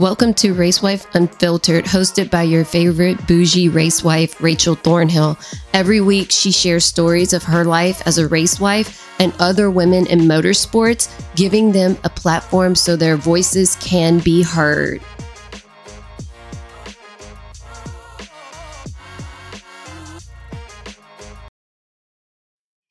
Welcome to Racewife Unfiltered, hosted by your favorite bougie racewife, Rachel Thornhill. Every week, she shares stories of her life as a racewife and other women in motorsports, giving them a platform so their voices can be heard.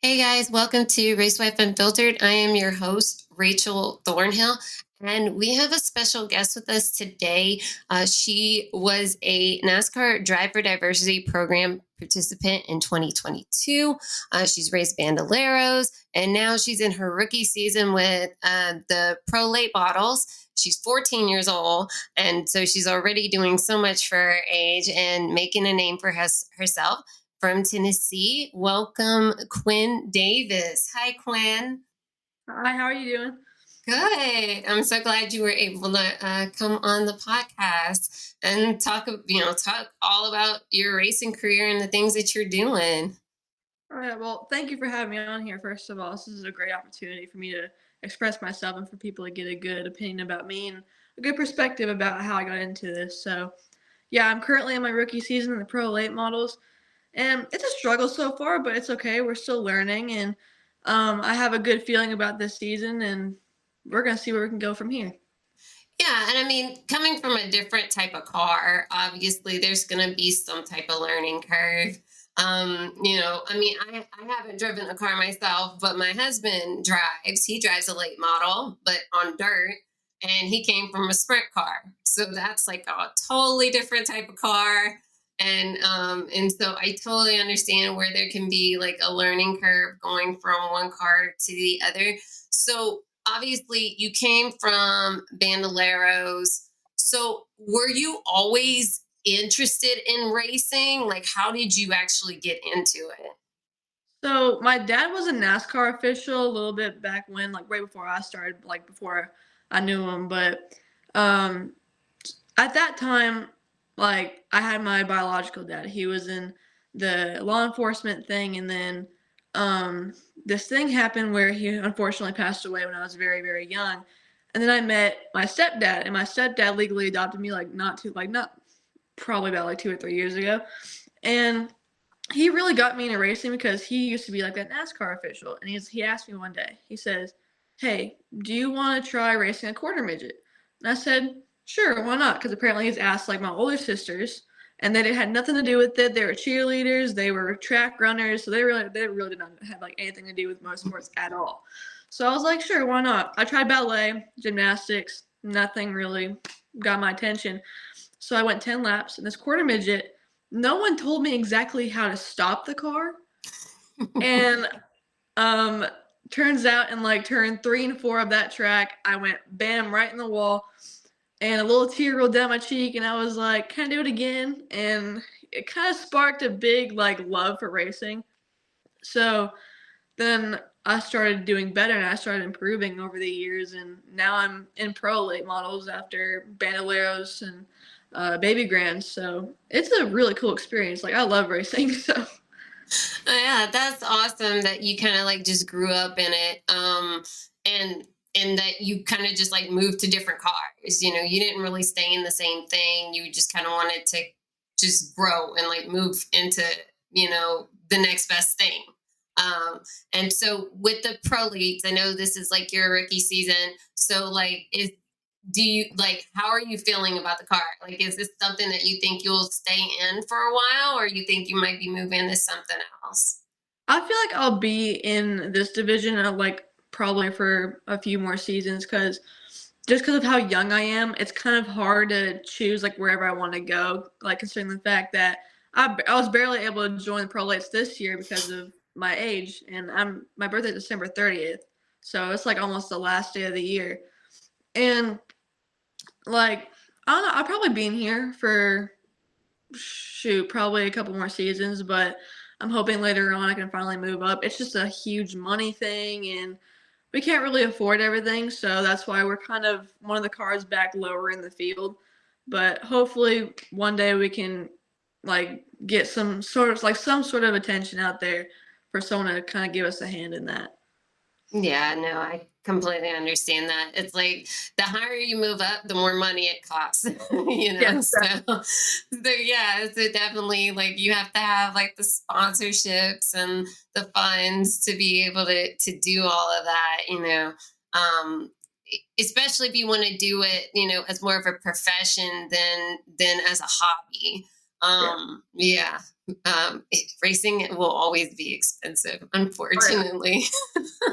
Hey guys, welcome to Racewife Unfiltered. I am your host, Rachel Thornhill, and we have a special guest with us today. Uh, she was a NASCAR Drive for Diversity Program participant in 2022. Uh, she's raced Bandoleros, and now she's in her rookie season with uh, the Pro Late Models. She's 14 years old, and so she's already doing so much for her age and making a name for has, herself. From Tennessee, welcome Quinn Davis. Hi, Quinn. Hi, how are you doing? Good. I'm so glad you were able to uh, come on the podcast and talk, you know, talk all about your racing career and the things that you're doing. All right. Well, thank you for having me on here. First of all, this is a great opportunity for me to express myself and for people to get a good opinion about me and a good perspective about how I got into this. So, yeah, I'm currently in my rookie season in the Pro Late models, and it's a struggle so far, but it's okay. We're still learning, and um, I have a good feeling about this season, and we're going to see where we can go from here. Yeah, and I mean, coming from a different type of car, obviously there's going to be some type of learning curve. Um, you know, I mean, I, I haven't driven a car myself, but my husband drives. He drives a late model, but on dirt, and he came from a sprint car. So that's like a totally different type of car. And um, and so I totally understand where there can be like a learning curve going from one car to the other. So obviously you came from bandoleros. So were you always interested in racing? Like how did you actually get into it? So my dad was a nascar official a little bit back when like right before i started like before i knew him but um at that time like i had my biological dad. He was in the law enforcement thing and then um, this thing happened where he unfortunately passed away when I was very, very young. And then I met my stepdad, and my stepdad legally adopted me like not too, like not probably about like two or three years ago. And he really got me into racing because he used to be like that NASCAR official. And he's, he asked me one day, he says, Hey, do you want to try racing a quarter midget? And I said, Sure, why not? Because apparently he's asked like my older sisters and that it had nothing to do with it. They were cheerleaders, they were track runners, so they really they really did not have like anything to do with motorsports at all. So I was like, sure, why not? I tried ballet, gymnastics, nothing really got my attention. So I went 10 laps and this quarter midget, no one told me exactly how to stop the car. and um turns out in like turn 3 and 4 of that track, I went bam right in the wall and a little tear rolled down my cheek and i was like can i do it again? And it kind of sparked a big like love for racing. So then i started doing better and i started improving over the years and now i'm in pro late models after bandoleros and uh, baby grands so it's a really cool experience. Like i love racing so. Oh, yeah that's awesome that you kind of like just grew up in it um and and that you kind of just like moved to different cars. You know, you didn't really stay in the same thing. You just kind of wanted to just grow and like move into, you know, the next best thing. Um, and so with the pro leagues, I know this is like your rookie season. So like, is do you like how are you feeling about the car? Like, is this something that you think you'll stay in for a while, or you think you might be moving to something else? I feel like I'll be in this division. Of, like probably for a few more seasons because just because of how young I am, it's kind of hard to choose like wherever I want to go. Like considering the fact that I, I was barely able to join the pro lights this year because of my age, and I'm my birthday December 30th, so it's like almost the last day of the year, and like I don't know, I'll probably be in here for shoot probably a couple more seasons, but I'm hoping later on I can finally move up. It's just a huge money thing and we can't really afford everything, so that's why we're kind of one of the cars back lower in the field. But hopefully one day we can like get some sort of like some sort of attention out there for someone to kind of give us a hand in that. Yeah, no, I completely understand that. It's like the higher you move up, the more money it costs, you know. Yeah, So, so yeah, so definitely like you have to have like the sponsorships and the funds to be able to to do all of that, you know. Um, especially if you want to do it, you know, as more of a profession than than as a hobby. Um, yeah. Um, racing will always be expensive, unfortunately.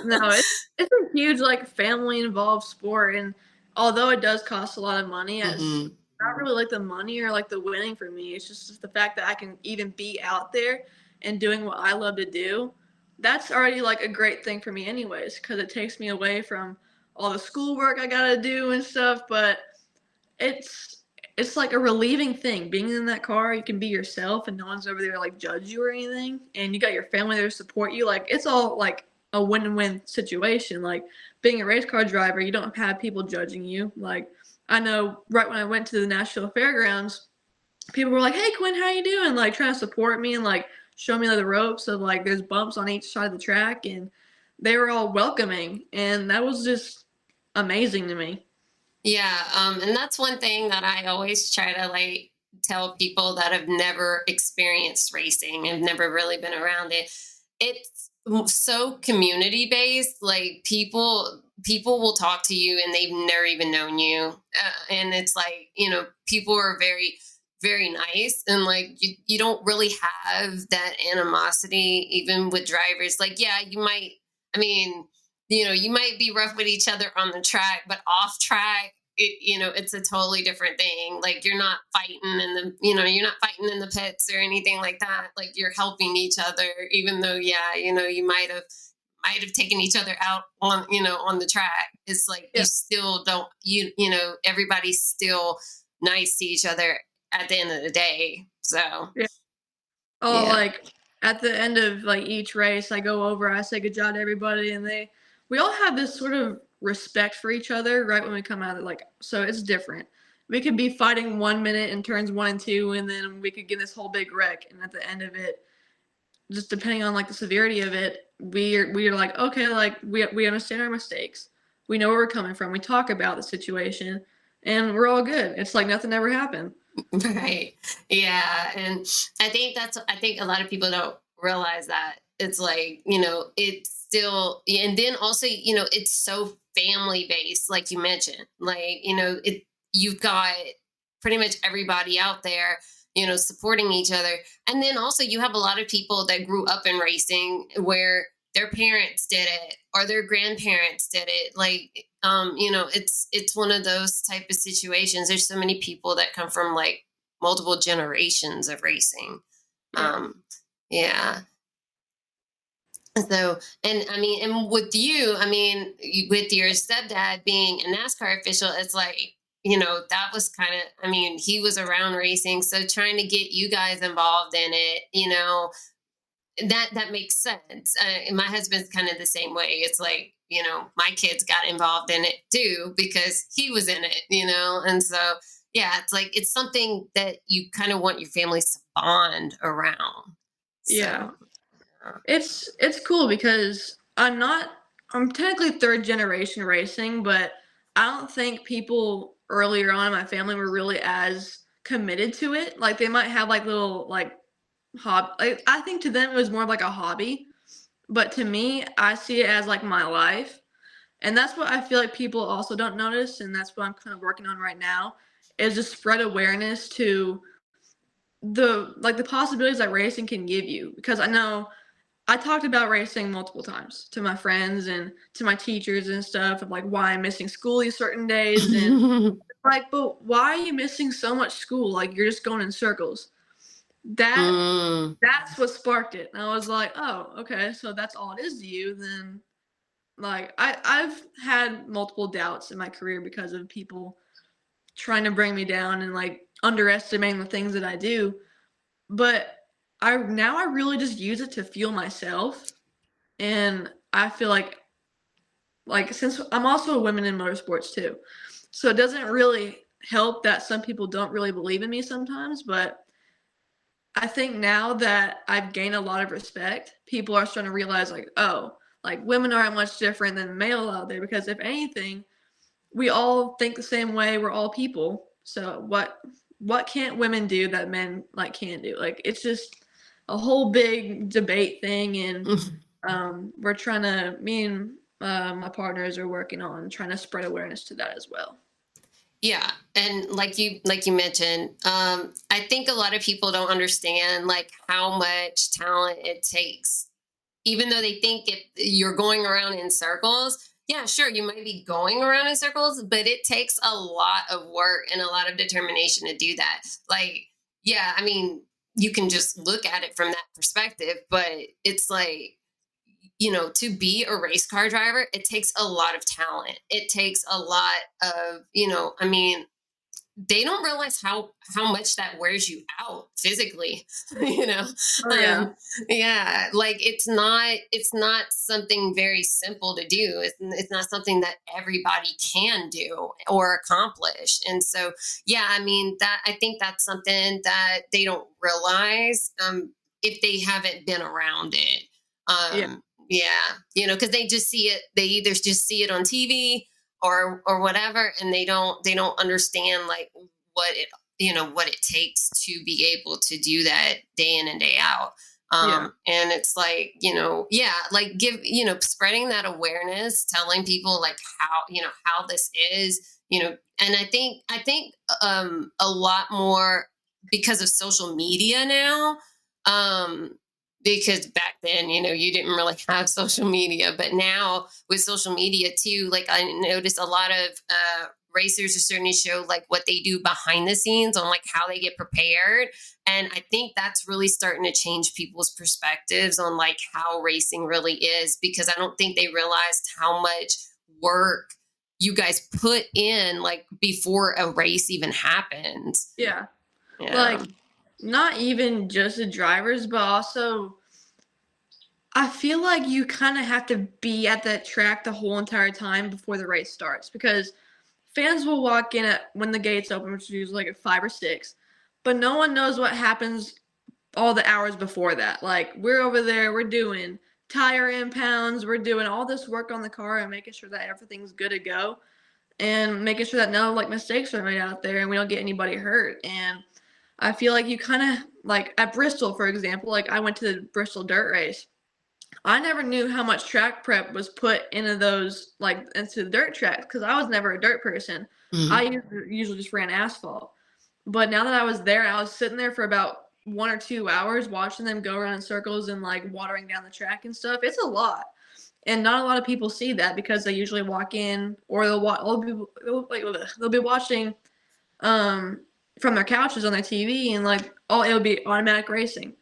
No, it's it's a huge like family involved sport, and although it does cost a lot of money, it's Mhm. not really like the money or like the winning for me. It's just the fact that I can even be out there and doing what I love to do. That's already like a great thing for me, anyways, because it takes me away from all the schoolwork I gotta do and stuff. But it's it's like a relieving thing being in that car. You can be yourself, and no one's over there like judge you or anything. And you got your family there to support you. Like it's all like a win-win situation. Like being a race car driver, you don't have people judging you. Like I know right when I went to the Nashville Fairgrounds, people were like, "Hey Quinn, how you doing?" Like trying to support me and like show me the ropes of like there's bumps on each side of the track, and they were all welcoming, and that was just amazing to me. Yeah, um, and that's one thing that I always try to like tell people that have never experienced racing and never really been around it. It's so community based. Like people, people will talk to you and they've never even known you, uh, and it's like you know people are very, very nice and like you, you don't really have that animosity even with drivers. Like yeah, you might. I mean you know, you might be rough with each other on the track, but off track, it, you know, it's a totally different thing. Like you're not fighting in the, you know, you're not fighting in the pits or anything like that. Like you're helping each other, even though, yeah, you know, you might have might have taken each other out on, you know, on the track. It's like Yeah. you still don't, you, you know, everybody's still nice to each other at the end of the day. So Oh, Yeah. like at the end of like each race, I go over, I say good job to everybody, and they, we all have this sort of respect for each other right when we come out of like, so it's different. We could be fighting one minute in turns one and two, and then we could get this whole big wreck, and at the end of it, just depending on like the severity of it, we are we are like, okay, like we we understand our mistakes, we know where we're coming from, we talk about the situation, and we're all good. It's like nothing ever happened. Right. Yeah. And I think that's, I think a lot of people don't realize that. It's like, you know, it's still, and then also, you know, it's so family based, like you mentioned. Like, you know, it, you've got pretty much everybody out there, you know, supporting each other. And then also, you have a lot of people that grew up in racing where their parents did it or their grandparents did it like um you know it's it's one of those type of situations there's so many people that come from like multiple generations of racing um yeah so and i mean and with you i mean with your stepdad being a nascar official it's like you know that was kind of i mean he was around racing so trying to get you guys involved in it you know that that makes sense. Uh, my husband's kind of the same way. It's like you know my kids got involved in it too because he was in it you know? And so yeah it's like it's something that you kind of want your families to bond around So, Yeah. It's it's cool because I'm not I'm technically third generation racing, but I don't think people earlier on in my family were really as committed to it. Like they might have like little like hob like, I think to them it was more of like a hobby. But to me, I see it as like my life. And that's what I feel like people also don't notice and that's what I'm kind of working on right now is just spread awareness to the like the possibilities that racing can give you because I know I talked about racing multiple times to my friends and to my teachers and stuff of like why I'm missing school these certain days and like, but why are you missing so much school? Like you're just going in circles. That Mm, that's what sparked it. And I was like, oh, okay, so that's all it is to you, then like I, I've had multiple doubts in my career because of people trying to bring me down and like underestimating the things that I do. But I now I really just use it to fuel myself. And I feel like like since I'm also a woman in motorsports too. So it doesn't really help that some people don't really believe in me sometimes, but I think now that I've gained a lot of respect, people are starting to realize like, oh, like women aren't much different than male out there because if anything, we all think the same way. We're all people. So what what can't women do that men like can't do? Like it's just a whole big debate thing, and um, we're trying to. Me and uh, my partners are working on trying to spread awareness to that as well. Yeah, and like you like you mentioned, um, I think a lot of people don't understand like how much talent it takes. Even though they think if you're going around in circles, yeah, sure, you might be going around in circles, but it takes a lot of work and a lot of determination to do that. Like, yeah, I mean, you can just look at it from that perspective, but it's like you know, to be a race car driver, it takes a lot of talent. It takes a lot of, you know, I mean, they don't realize how how much that wears you out physically you know? Oh, yeah. Um, yeah like it's not it's not something very simple to do. It's, it's not something that everybody can do or accomplish. And so yeah i mean that i think that's something that they don't realize um if they haven't been around it. Um yeah, yeah you know because they just see it they either just see it on tv or or whatever and they don't they don't understand like what it you know what it takes to be able to do that day in and day out um yeah. and it's like you know yeah like give you know spreading that awareness telling people like how you know how this is you know and i think i think um a lot more because of social media now um because back then, you know, you didn't really have social media, but now with social media too, like I noticed a lot of uh, racers are starting to show like what they do behind the scenes on like how they get prepared. And I think that's really starting to change people's perspectives on like how racing really is because I don't think they realized how much work you guys put in like before a race even happens. Yeah. yeah. Like not even just the drivers, but also I feel like you kind of have to be at that track the whole entire time before the race starts because fans will walk in at when the gates open, which is usually like at five or six, but no one knows what happens all the hours before that. Like we're over there, we're doing tire impounds, we're doing all this work on the car and making sure that everything's good to go and making sure that no like mistakes are made out there and we don't get anybody hurt. And I feel like you kind of like at Bristol, for example, like I went to the Bristol dirt race. I never knew how much track prep was put into those like into the dirt tracks because I was never a dirt person. Mm-hmm. I usually just ran asphalt. But now that I was there, I was sitting there for about one or two hours watching them go around in circles and like watering down the track and stuff. It's a lot. And not a lot of people see that because they usually walk in or they'll watch they'll be, they'll be watching um from their couches on their TV and like oh it'll be automatic racing.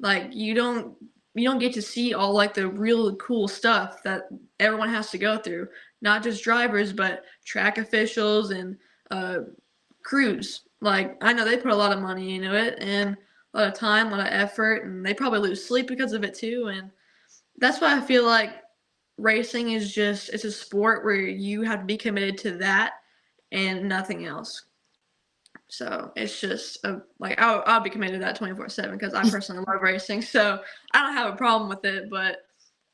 Like you don't you don't get to see all like the real cool stuff that everyone has to go through. Not just drivers, but track officials and uh, crews. Like I know they put a lot of money into it and a lot of time, a lot of effort, and they probably lose sleep because of it too. And that's why I feel like racing is just it's a sport where you have to be committed to that and nothing else. So it's just a, like I'll, I'll be committed to that 24 7 because I personally love racing. So I don't have a problem with it. But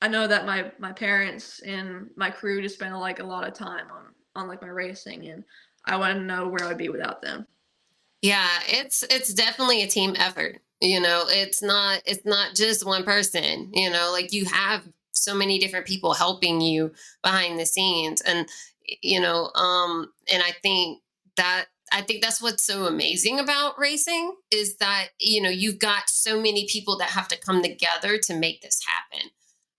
I know that my, my parents and my crew just spend like a lot of time on, on like my racing. And I want to know where I'd be without them. Yeah, it's it's definitely a team effort. You know, it's not it's not just one person, you know, like you have so many different people helping you behind the scenes and you know, um and I think that I think that's what's so amazing about racing is that you know you've got so many people that have to come together to make this happen,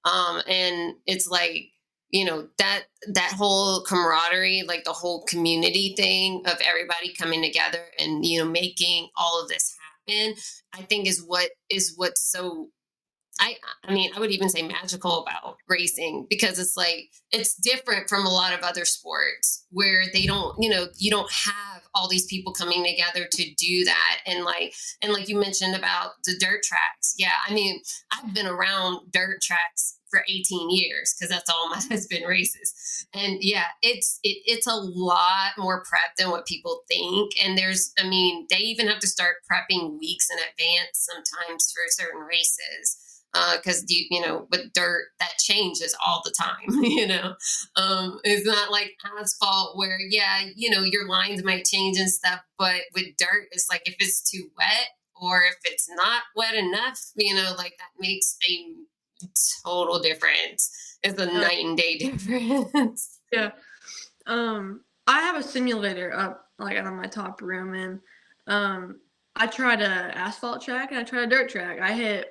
um, and it's like you know that that whole camaraderie, like the whole community thing of everybody coming together and you know making all of this happen. I think is what is what's so I I mean, I would even say magical about racing because it's like it's different from a lot of other sports where they don't, you know, you don't have all these people coming together to do that and like and like you mentioned about the dirt tracks. Yeah, I mean, I've been around dirt tracks for 18 years because that's all my husband races. And yeah, it's it, it's a lot more prep than what people think. And there's, I mean, they even have to start prepping weeks in advance sometimes for certain races because uh, you you know with dirt that changes all the time you know? Um, it's not like asphalt where yeah you know your lines might change and stuff but with dirt it's like if it's too wet or if it's not wet enough you know like that makes a total difference. It's a night and day difference. Yeah. Um i have a simulator up like on my top room and um I tried a asphalt track and I tried a dirt track. I hit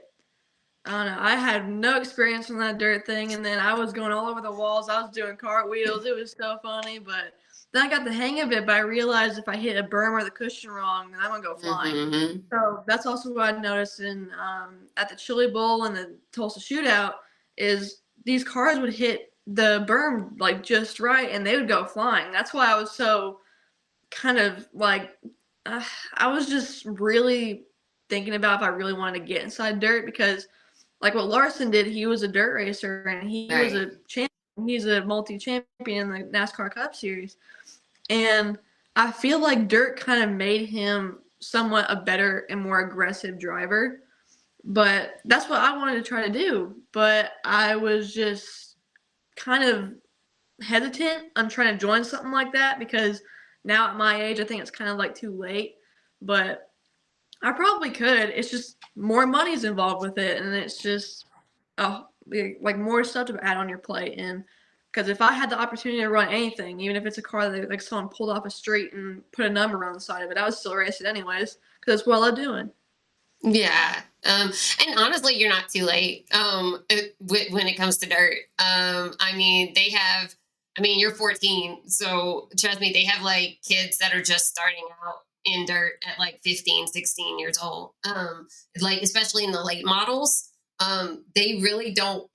I don't know. I had no experience on that dirt thing, and then I was going all over the walls. I was doing cartwheels. It was so funny, but then I got the hang of it. But I realized if I hit a berm or the cushion wrong, then I'm gonna go flying. Mm-hmm. So that's also what I noticed in um, at the Chili Bowl and the Tulsa Shootout is these cars would hit the berm like just right, and they would go flying. That's why I was so kind of like uh, I was just really thinking about if I really wanted to get inside dirt because like what Larson did, he was a dirt racer and he right. was a champion. He's a multi champion in the NASCAR Cup Series. And I feel like dirt kind of made him somewhat a better and more aggressive driver. But that's what I wanted to try to do. But I was just kind of hesitant on trying to join something like that because now at my age, I think it's kind of like too late. But I probably could. It's just more money's involved with it, and it's just oh, like more stuff to add on your plate. And because if I had the opportunity to run anything, even if it's a car that like someone pulled off a street and put a number on the side of it, I would still race it anyways because what I'm doing. Yeah. Um, and honestly, you're not too late um, when it comes to dirt. Um, I mean, they have, I mean, you're 14. So trust me, they have like kids that are just starting out in dirt at like 15 16 years old. Um like especially in the late models um they really don't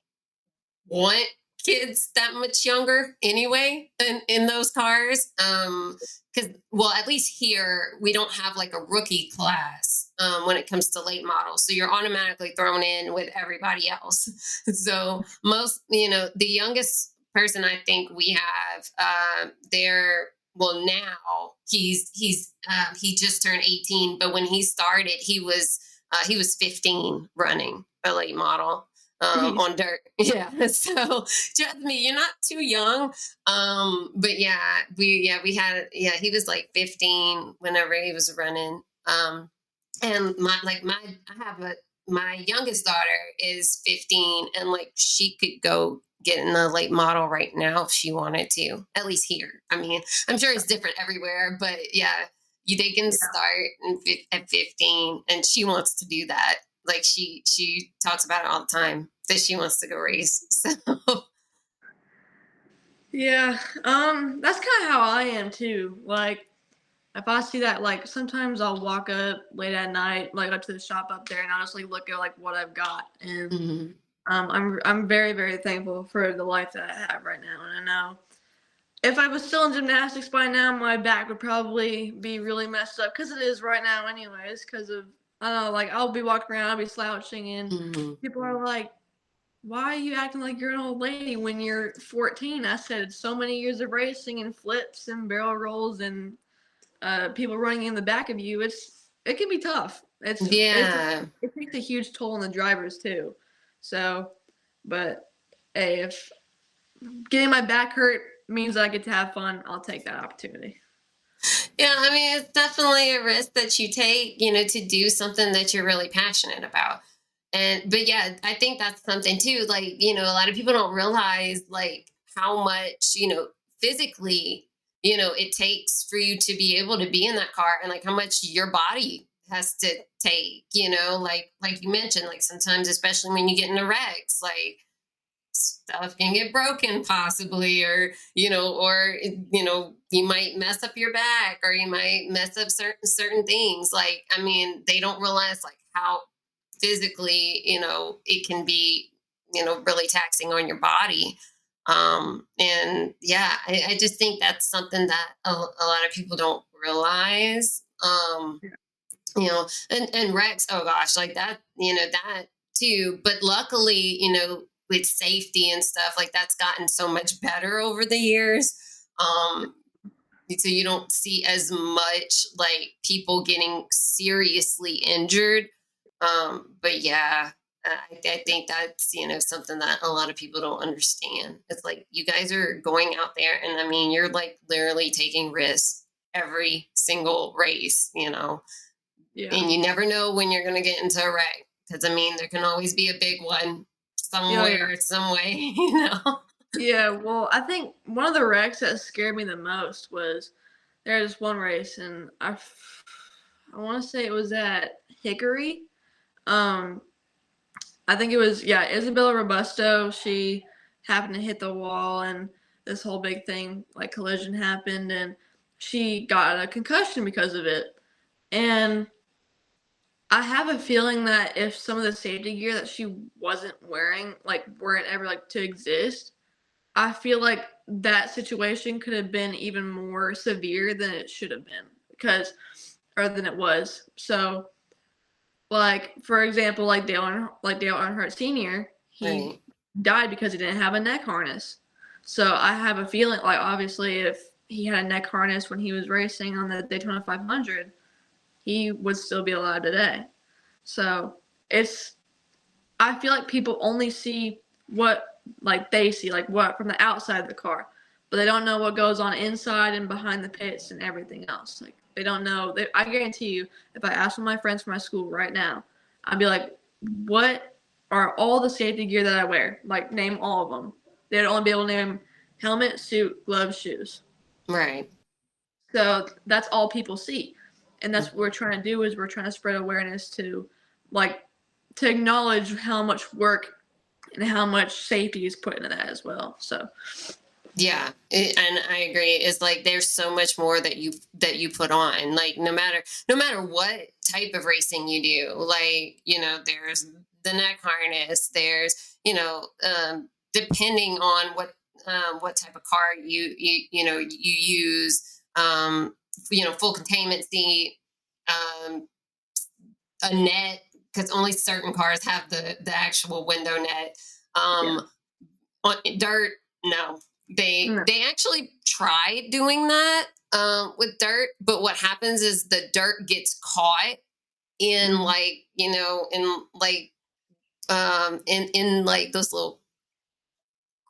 want kids that much younger anyway in, in those cars um because well at least here we don't have like a rookie class um, when it comes to late models. So you're automatically thrown in with everybody else. So most you know the youngest person i think we have uh, they're well now he's he's uh, he just turned 18 but when he started he was uh, he was 15 running a late model um, on dirt. Yeah so trust me you're not too young. Um, but yeah we yeah we had yeah he was like 15 whenever he was running. Um, and my like my i have a my youngest daughter is 15 and like she could go get in a late model right now if she wanted to, at least here. I mean, I'm sure it's different everywhere, but yeah, you they can yeah. start in, at 15 and she wants to do that. Like she she talks about it all the time that she wants to go race. So Yeah, um that's kind of how I am too. Like if I see that, like sometimes I'll walk up late at night, like up to the shop up there, and like look at like what I've got, and mm-hmm um, I'm I'm very very thankful for the life that I have right now, and I know if I was still in gymnastics by now, my back would probably be really messed up because it is right now, anyways. Because of I don't know, like I'll be walking around, I'll be slouching, and mm-hmm. people are like, "Why are you acting like you're an old lady when you're 14?" I said, "So many years of racing and flips and barrel rolls and uh, people running in the back of you. It's it can be tough. It's yeah. It's, it takes a huge toll on the drivers too." So, but hey, if getting my back hurt means I get to have fun, I'll take that opportunity. Yeah, I mean, it's definitely a risk that you take, you know, to do something that you're really passionate about. And, but yeah, I think that's something too. Like, you know, a lot of people don't realize like how much, you know, physically, you know, it takes for you to be able to be in that car and like how much your body has to take you know like like you mentioned like sometimes especially when you get into wrecks like stuff can get broken possibly or you know or you know you might mess up your back or you might mess up certain certain things like i mean they don't realize like how physically you know it can be you know really taxing on your body um and yeah i, I just think that's something that a, a lot of people don't realize um yeah you know, and, and wrecks, oh gosh, like that, you know, that too. But luckily, you know, with safety and stuff, like that's gotten so much better over the years. Um, so you don't see as much like people getting seriously injured. Um, but yeah, I, I think that's you know something that a lot of people don't understand. It's like you guys are going out there, and I mean, you're like literally taking risks every single race, you know, Yeah. and you never know when you're going to get into a wreck. Because I mean, there can always be a big one somewhere, some way, you know. Yeah, well, I think one of the wrecks that scared me the most was there was one race, and I, I want to say it was at Hickory. Um, I think it was yeah, Isabella Robusto. She happened to hit the wall, and this whole big thing like collision happened, and she got a concussion because of it. And I have a feeling that if some of the safety gear that she wasn't wearing like weren't ever like to exist, I feel like that situation could have been even more severe than it should have been because, or than it was. So, like for example, like Dale, Earn- like Dale Earnhardt Sr., he Right. died because he didn't have a neck harness. So I have a feeling like obviously if he had a neck harness when he was racing on the Daytona 500, he would still be alive today. So it's I feel like people only see what like they see like what from the outside of the car, but they don't know what goes on inside and behind the pits and everything else. Like they don't know. They, I guarantee you, if I asked one of my friends from my school right now, I'd be like, "What are all the safety gear that I wear? Like name all of them." They'd only be able to name helmet, suit, gloves, shoes. Right. So that's all people see. And that's what we're trying to do is we're trying to spread awareness to like to acknowledge how much work and how much safety is put into that as well. So Yeah, it, and I agree. It's like there's so much more that you that you put on. Like no matter no matter what type of racing you do, like you know, there's the neck harness. There's you know, um, depending on what um, what type of car you you you know you use, um, you know, full containment seat, um, a net because only certain cars have the the actual window net. Um, on dirt, no, they No. they actually tried doing that um, with dirt, but what happens is the dirt gets caught in Mhm. like you know in like um in in like those little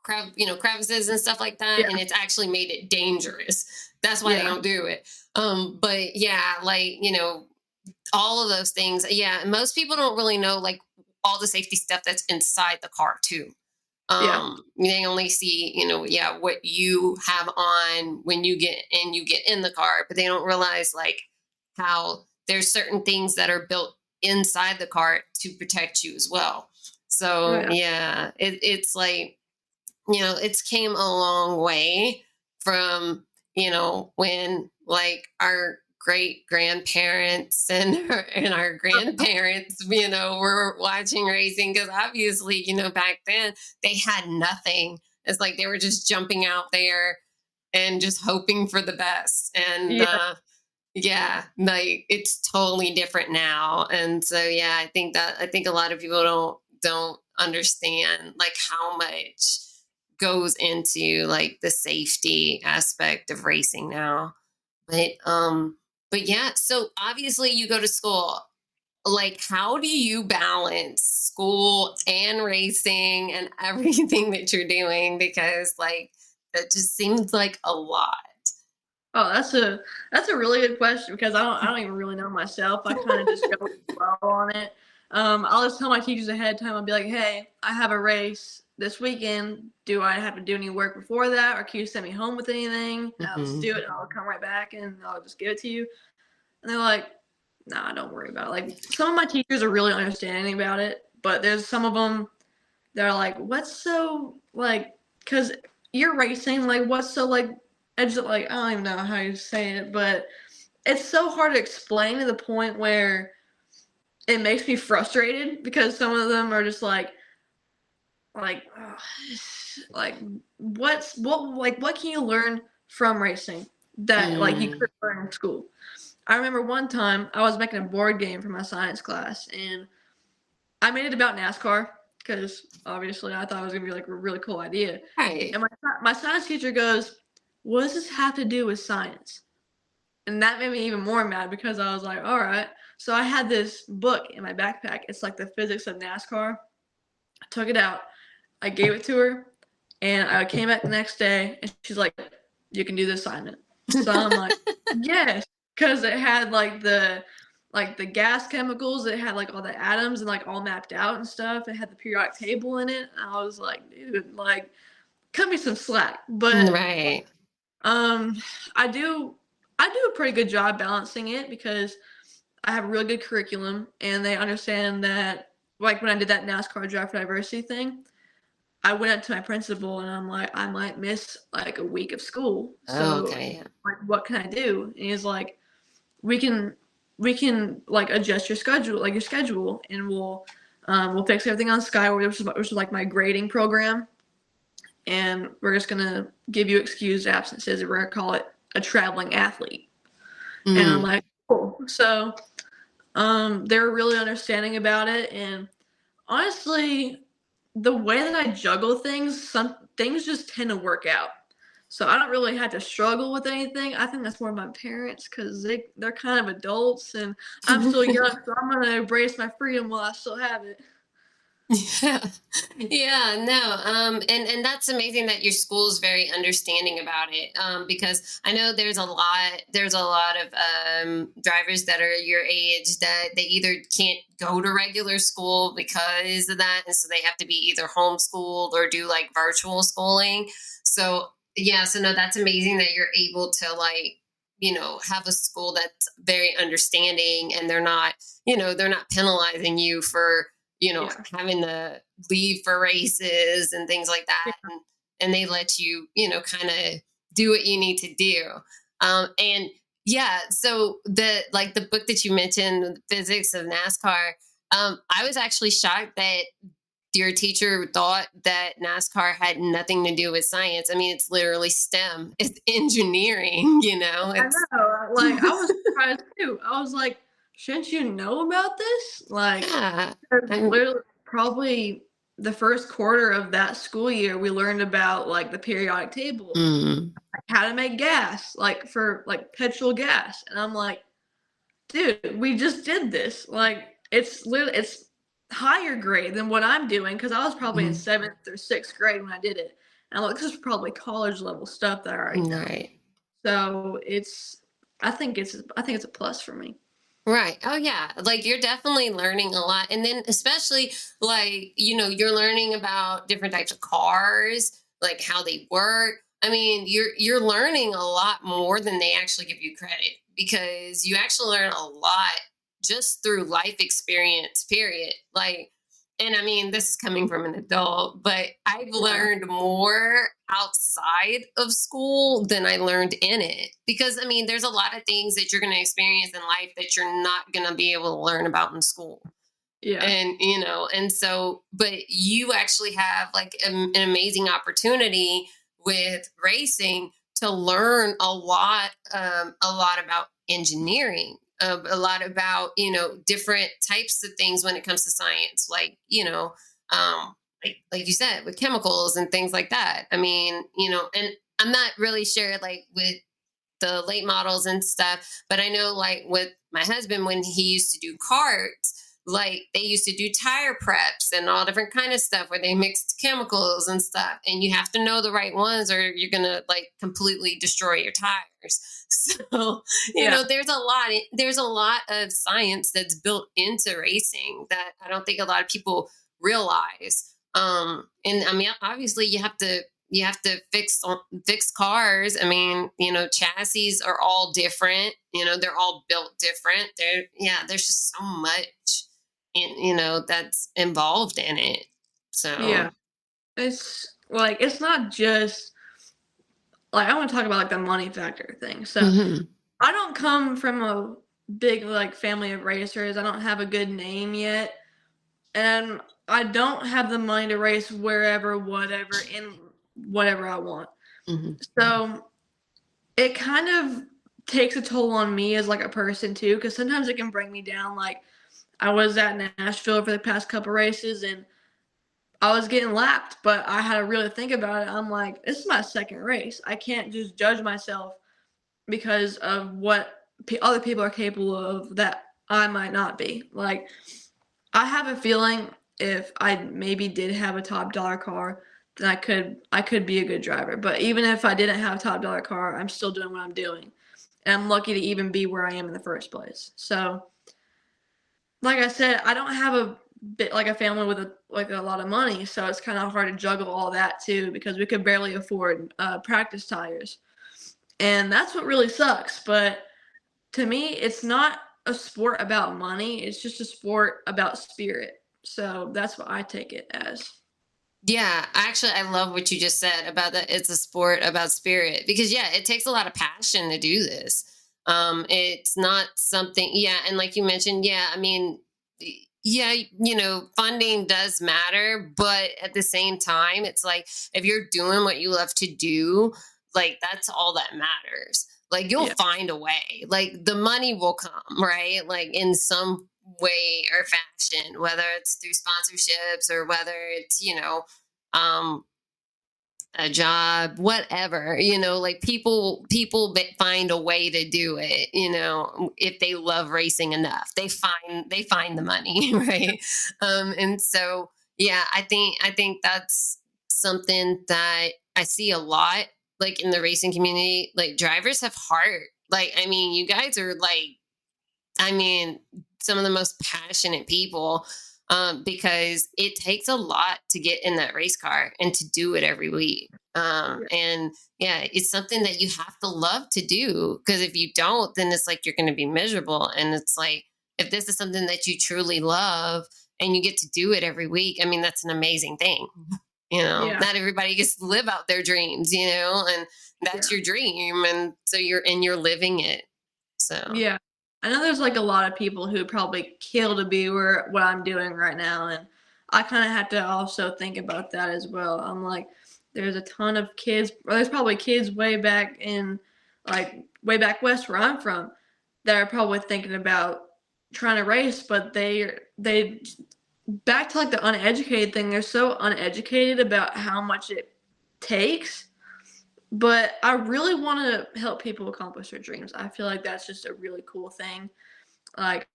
crev you know crevices and stuff like that, Yeah. and it's actually made it dangerous. That's why they don't do it. Um, but yeah, like you know, all of those things. Yeah, most people don't really know like all the safety stuff that's inside the car too. Yeah. Um, they only see, you know, yeah, what you have on when you get and you get in the car, but they don't realize like how there's certain things that are built inside the car to protect you as well. So Oh, yeah. yeah, it, it's like, you know, it's came a long way from, you know, when like our great grandparents and our, and our grandparents, you know, were watching racing because obviously, you know, back then they had nothing. It's like they were just jumping out there and just hoping for the best. And Yeah. uh, yeah, like it's totally different now. And so yeah, I think that I think a lot of people don't don't understand like how much goes into like the safety aspect of racing now. But um but yeah, so obviously you go to school. Like how do you balance school and racing and everything that you're doing because like that just seems like a lot. Oh, that's a that's a really good question because I don't I don't even really know myself. I kind of just go on it. Um, I'll just tell my teachers ahead of time. I'll be like, "Hey, I have a race this weekend. Do I have to do any work before that, or can you send me home with anything? And I'll just Mhm. do it, and I'll come right back and I'll just give it to you." And they're like, "Nah, don't worry about it." Like some of my teachers are really understanding about it, but there's some of them they're like, "What's so like?" Because you're racing, like, what's so like just like I don't even know how you say it, but it's so hard to explain to the point where it makes me frustrated because some of them are just like like like what's what like what can you learn from racing that like you Mm. could learn in school. I remember one time I was making a board game for my science class and I made it about NASCAR because obviously I thought it was gonna be like a really cool idea. Right. And my, my science teacher goes, What does this have to do with science? And that made me even more mad because I was like, All right. So I had this book in my backpack. It's like the physics of NASCAR. I took it out. I gave it to her, and I came back the next day, and she's like, "You can do the assignment." So I'm like, "Yes," because it had like the like the gas chemicals. It had like all the atoms and like all mapped out and stuff. It had the periodic table in it. I was like, dude, like, cut me some slack. But right. Um, I do I do a pretty good job balancing it because I have a really good curriculum and they understand that like when I did that NASCAR drive for diversity thing, I went up to my principal and I'm like, I might miss like a week of school. So Oh, okay. like what can I do? And he's like, We can we can like adjust your schedule, like your schedule, and we'll um, we'll fix everything on Skyward, which is, which is like my grading program. And we're just gonna give you excused absences. and We're gonna call it a traveling athlete. And I'm Mm. like, cool. So um, they're really understanding about it. And honestly, the way that I juggle things, some things just tend to work out. So I don't really have to struggle with anything. I think that's more my parents because they they're kind of adults and I'm still young, so I'm gonna embrace my freedom while I still have it. Yeah, yeah, no, um, and and that's amazing that your school is very understanding about it. Um, because I know there's a lot, there's a lot of um, drivers that are your age that they either can't go to regular school because of that, and so they have to be either homeschooled or do like virtual schooling. So yeah, so no, that's amazing that you're able to like you know have a school that's very understanding and they're not you know they're not penalizing you for you know, Yeah. having to leave for races and things like that. And, and they let you, you know, kind of do what you need to do. Um, and yeah, so the like the book that you mentioned, Physics of NASCAR, um, I was actually shocked that your teacher thought that NASCAR had nothing to do with science. I mean, it's literally STEM, it's engineering, you know. I know. Like I was surprised too. I was like, shouldn't you know about this? Like yeah. Literally, probably the first quarter of that school year, we learned about like the periodic table, Mm. how to make gas, like for like petrol gas, and I'm like, dude, we just did this. Like, it's literally it's higher grade than what I'm doing because I was probably in Mhm. seventh or sixth grade when I did it, and I'm like, this is probably college level stuff that I already know. Right. So it's, I think it's, I think it's a plus for me. Right. Oh yeah. Like you're definitely learning a lot. And then especially like, you know, you're learning about different types of cars, like how they work. I mean, you're you're learning a lot more than they actually give you credit because you actually learn a lot just through life experience, period. Like and I mean, this is coming from an adult, but I've learned more outside of school than I learned in it. Because, I mean, there's a lot of things that you're going to experience in life that you're not going to be able to learn about in school. Yeah. And, you know, and so, but you actually have like an, an amazing opportunity with racing to learn a lot, um, a lot about engineering uh, a lot about you know different types of things when it comes to science like you know um like like you said with chemicals and things like that. I mean you know and i'm not really sure like with the late models and stuff but i know like with my husband when he used to do carts like they used to do tire preps and all different kind of stuff where they mixed chemicals and stuff and you have to know the right ones or you're gonna like completely destroy your tires. So you Yeah. know there's a lot there's a lot of science that's built into racing that i don't think a lot of people realize. Um and i mean obviously you have to you have to fix fix cars. I mean you know chassis are all different you know they're all built different. There yeah there's just so much you know that's involved in it so Yeah. It's like it's not just like I want to talk about like the money factor thing. So Mhm. I don't come from a big like family of racers. I don't have a good name yet. And I don't have the money to race wherever, whatever, in whatever I want. Mhm. So it kind of takes a toll on me as like a person too, because sometimes it can bring me down. Like I was at Nashville for the past couple races and I was getting lapped, but I had to really think about it. I'm like, this is my second race. I can't just judge myself because of what p- other people are capable of that I might not be. Like, I have a feeling if I maybe did have a top dollar car, then I could I could be a good driver. But even if I didn't have a top dollar car, I'm still doing what I'm doing. And I'm lucky to even be where I am in the first place. So like I said, I don't have a bit like a family with a like a lot of money, so it's kind of hard to juggle all that too because we could barely afford uh, practice tires, and that's what really sucks. But to me, it's not a sport about money; it's just a sport about spirit. So that's what I take it as. Yeah, actually, I love what you just said about that. It's a sport about spirit because yeah, it takes a lot of passion to do this. Um, it's not something, yeah, and like you mentioned, yeah, I mean, yeah, you know, funding does matter, but at the same time, it's like if you're doing what you love to do, like that's all that matters. Like you'll yeah. find a way. Like the money will come, right? Like in some way or fashion, whether it's through sponsorships or whether it's, you know, um, a job, whatever, you know, like people, people find a way to do it, you know, if they love racing enough, they find, they find the money. Right. Um, and so, yeah, I think, I think that's something that I see a lot, like in the racing community, like drivers have heart. Like, I mean, you guys are like, I mean, some of the most passionate people um, because it takes a lot to get in that race car and to do it every week. Um, and yeah, it's something that you have to love to do because if you don't, then it's like you're going to be miserable. And it's like, if this is something that you truly love and you get to do it every week, I mean, that's an amazing thing. You know, yeah. not everybody gets to live out their dreams, you know, and that's yeah. your dream. And so you're, and you're living it. So, yeah. I know there's like a lot of people who probably kill to be where what I'm doing right now, and I kind of have to also think about that as well. I'm like, there's a ton of kids, there's probably kids way back in, like way back west where I'm from, that are probably thinking about trying to race, but they they back to like the uneducated thing. They're so uneducated about how much it takes but I really want to help people accomplish their dreams. I feel like that's just a really cool thing. Like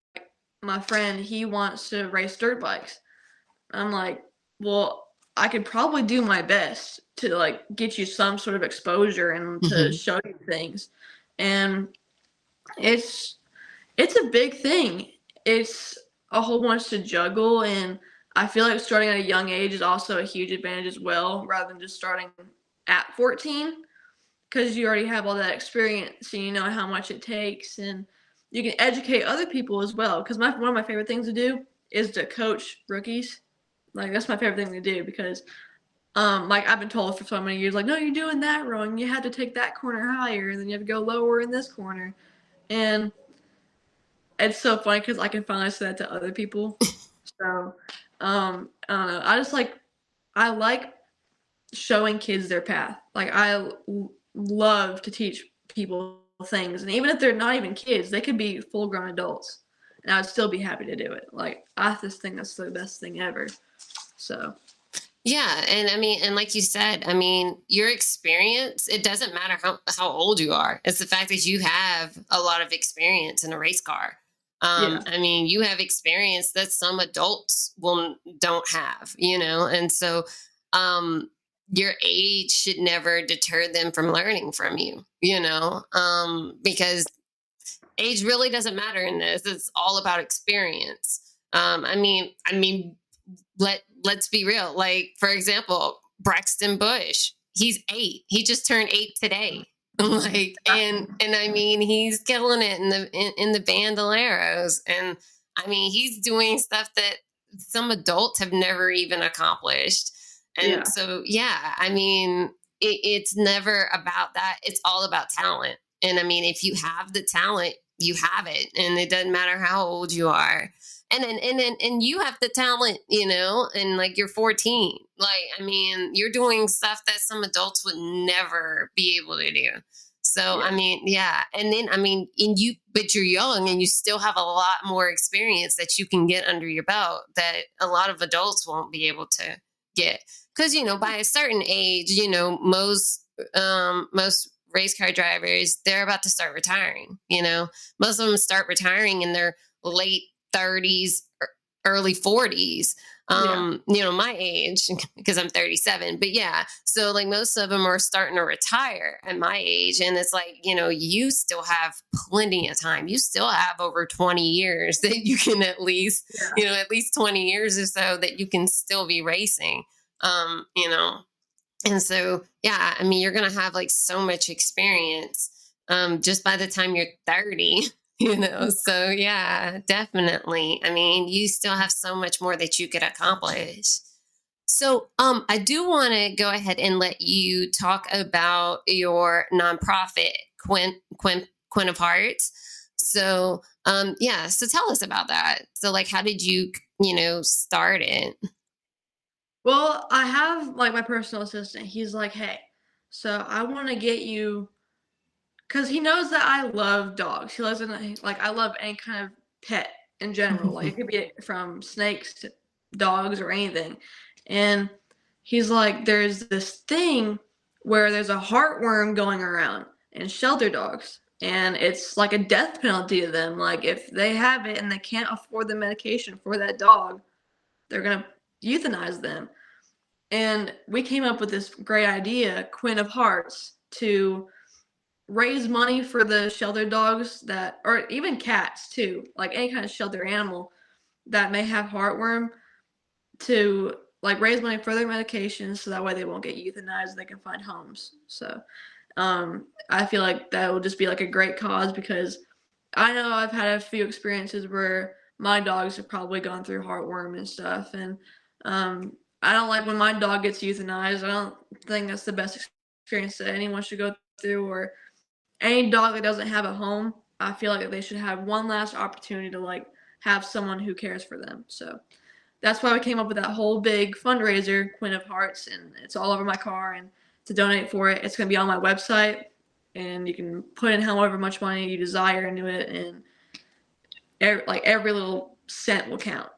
my friend, he wants to race dirt bikes. I'm like, well, I could probably do my best to like get you some sort of exposure and to mm-hmm. show you things. And it's it's a big thing. It's a whole bunch to juggle and I feel like starting at a young age is also a huge advantage as well, rather than just starting at 14 because you already have all that experience and you know how much it takes and you can educate other people as well. Because my one of my favorite things to do is to coach rookies. Like that's my favorite thing to do because um like i've been told for so many years like no you're doing that wrong. You have to take that corner higher and then you have to go lower in this corner. And it's so funny because i can finally say that to other people. So um i don't know. I just like i like showing kids their path. Like I love to teach people things, and even if they're not even kids, they could be full grown adults, and I'd still be happy to do it. Like I just think that's the best thing ever. So. Yeah, and I mean, and like you said, I mean, your experience, it doesn't matter how, how old you are. It's the fact that you have a lot of experience in a race car. Um, yeah. I mean, you have experience that some adults will don't have, you know, and so um, your age should never deter them from learning from you, you know, um, because age really doesn't matter in this. It's all about experience. Um, I mean, I mean, let let's be real. Like, for example, Braxton Bush, he's eight. He just turned eight today. like, and and I mean, he's killing it in the in, in the Bandoleros, and I mean, he's doing stuff that some adults have never even accomplished. And yeah. so, yeah, I mean, it, it's never about that. It's all about talent. And I mean, if you have the talent, you have it, and it doesn't matter how old you are. And then, and then, and you have the talent, you know, and like you're 14. Like, I mean, you're doing stuff that some adults would never be able to do. So, yeah. I mean, yeah. And then, I mean, and you, but you're young and you still have a lot more experience that you can get under your belt that a lot of adults won't be able to get because you know by a certain age you know most um most race car drivers they're about to start retiring you know most of them start retiring in their late 30s early 40s um yeah. you know my age because i'm 37 but yeah so like most of them are starting to retire at my age and it's like you know you still have plenty of time you still have over 20 years that you can at least yeah. you know at least 20 years or so that you can still be racing um you know and so yeah i mean you're gonna have like so much experience um just by the time you're 30 you know so yeah definitely. I mean you still have so much more that you could accomplish. So um i do want to go ahead and let you talk about your nonprofit quinn of hearts. So um yeah so tell us about that. So like how did you you know start it well i have like my personal assistant he's like hey so i want to get you because he knows that I love dogs. He loves like I love any kind of pet in general. like it could be from snakes to dogs or anything. And he's like, there's this thing where there's a heartworm going around in shelter dogs. And it's like a death penalty to them. Like if they have it and they can't afford the medication for that dog, they're gonna euthanize them. And we came up with this great idea, Quinn of Hearts, to raise money for the shelter dogs that, or even cats too, like any kind of shelter animal that may have heartworm to like raise money for their medications so that way they won't get euthanized and they can find homes so um, i feel like that will just be like a great cause because i know i've had a few experiences where my dogs have probably gone through heartworm and stuff and um, i don't like when my dog gets euthanized i don't think that's the best experience that anyone should go through or any dog that doesn't have a home, I feel like they should have one last opportunity to like have someone who cares for them. So that's why we came up with that whole big fundraiser, Quinn of Hearts, and it's all over my car. And to donate for it, it's going to be on my website, and you can put in however much money you desire into it, and every, like every little cent will count.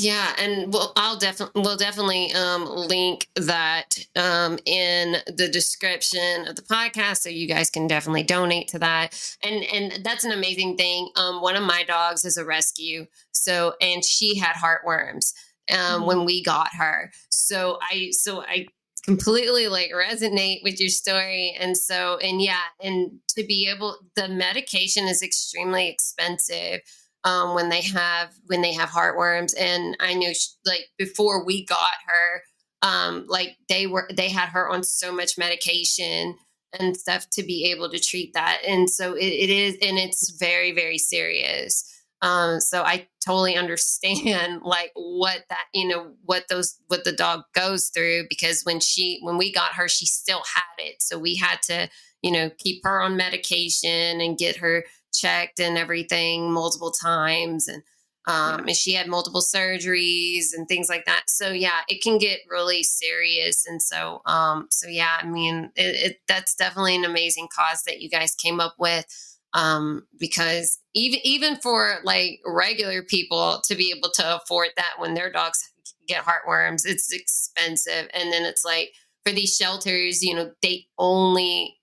Yeah, and we'll I'll definitely we'll definitely um, link that um, in the description of the podcast, so you guys can definitely donate to that. And and that's an amazing thing. Um, one of my dogs is a rescue, so and she had heartworms um, mm-hmm. when we got her. So I so I completely like resonate with your story and so and yeah and to be able the medication is extremely expensive um, when they have when they have heartworms. And I knew she, like before we got her, um, like they were they had her on so much medication and stuff to be able to treat that. And so it, it is, and it's very very serious. Um, so I totally understand like what that you know what those what the dog goes through because when she when we got her she still had it so we had to you know keep her on medication and get her checked and everything multiple times and um, and she had multiple surgeries and things like that. So yeah, it can get really serious. And so, um, so yeah, I mean, it, it, that's definitely an amazing cause that you guys came up with. Um, because even even for like regular people to be able to afford that when their dogs get heartworms, it's expensive. And then it's like for these shelters, you know, they only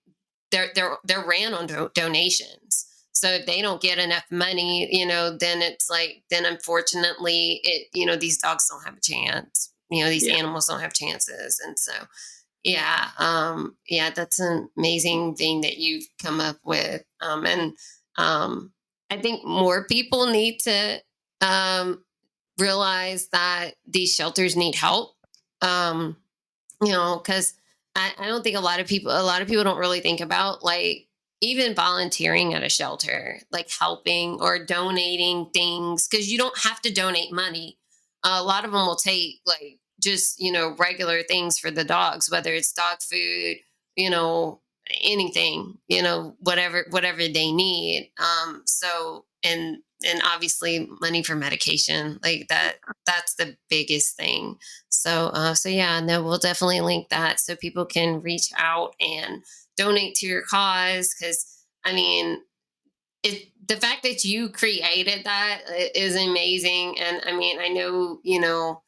they're they're they're ran on do- donations. So if they don't get enough money, you know, then it's like, then unfortunately, it, you know, these dogs don't have a chance. You know, these yeah. animals don't have chances. And so, yeah, um, yeah, that's an amazing thing that you've come up with. Um, and um, I think more people need to um, realize that these shelters need help. Um, you know, because I, I don't think a lot of people, a lot of people don't really think about like even volunteering at a shelter, like helping or donating things, because you don't have to donate money. Uh, a lot of them will take like just, you know, regular things for the dogs, whether it's dog food, you know, anything, you know, whatever, whatever they need. Um, so, and, and obviously money for medication, like that, that's the biggest thing. So, uh, so yeah, no, we'll definitely link that so people can reach out and, donate to your cause because i mean it, the fact that you created that is amazing and i mean i know you know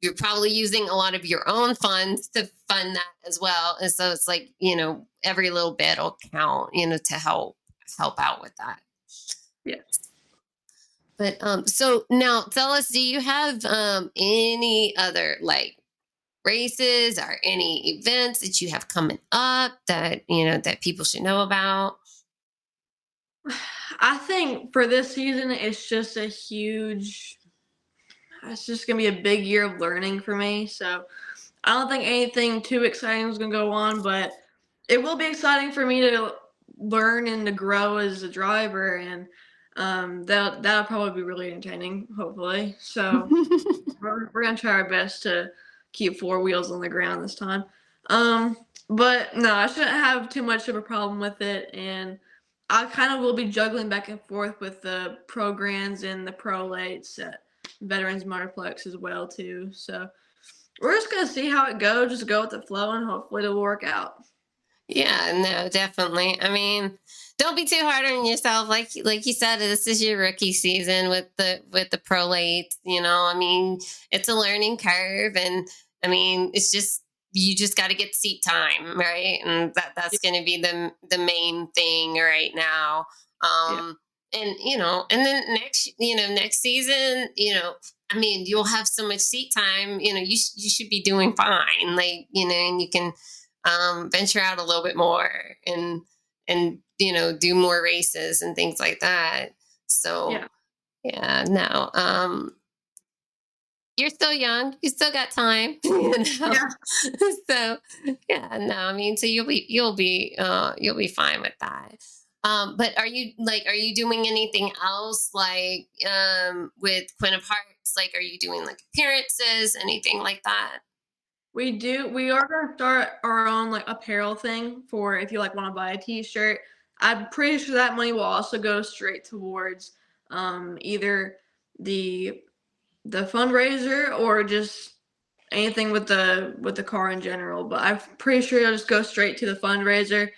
you're probably using a lot of your own funds to fund that as well and so it's like you know every little bit will count you know to help help out with that. Yes. But um, so now tell us, do you have um any other like races or any events that you have coming up that you know that people should know about? I think for this season, it's just a huge. It's just gonna be a big year of learning for me. So I don't think anything too exciting is gonna go on, but it will be exciting for me to learn and to grow as a driver, and um, that that'll probably be really entertaining. Hopefully, so we're, we're gonna try our best to keep four wheels on the ground this time. Um, but no, I shouldn't have too much of a problem with it, and I kind of will be juggling back and forth with the pro grands and the pro lates at Veterans Motorplex as well too. So we're just gonna see how it goes. Just go with the flow, and hopefully it'll work out. Yeah, no, definitely. I mean, don't be too hard on yourself. Like like you said, this is your rookie season with the with the pro late. You know, I mean, it's a learning curve, and I mean, it's just you just got to get seat time, right? And that that's going to be the the main thing right now. Um, yeah. and you know, and then next, you know, next season, you know, I mean, you'll have so much seat time. You know, you sh- you should be doing fine. Like you know, and you can um, venture out a little bit more and and you know do more races and things like that. So yeah, yeah no. Um, you're still young. You still got time. You know? Yeah. so yeah, no, I mean, so you'll be you'll be uh you'll be fine with that. Um, but are you like are you doing anything else like um with Quinn of Hearts? Like are you doing like appearances, anything like that? We do we are gonna start our own like apparel thing for if you like want to buy a t-shirt. I'm pretty sure that money will also go straight towards um either the the fundraiser or just anything with the with the car in general. But I'm pretty sure it'll just go straight to the fundraiser.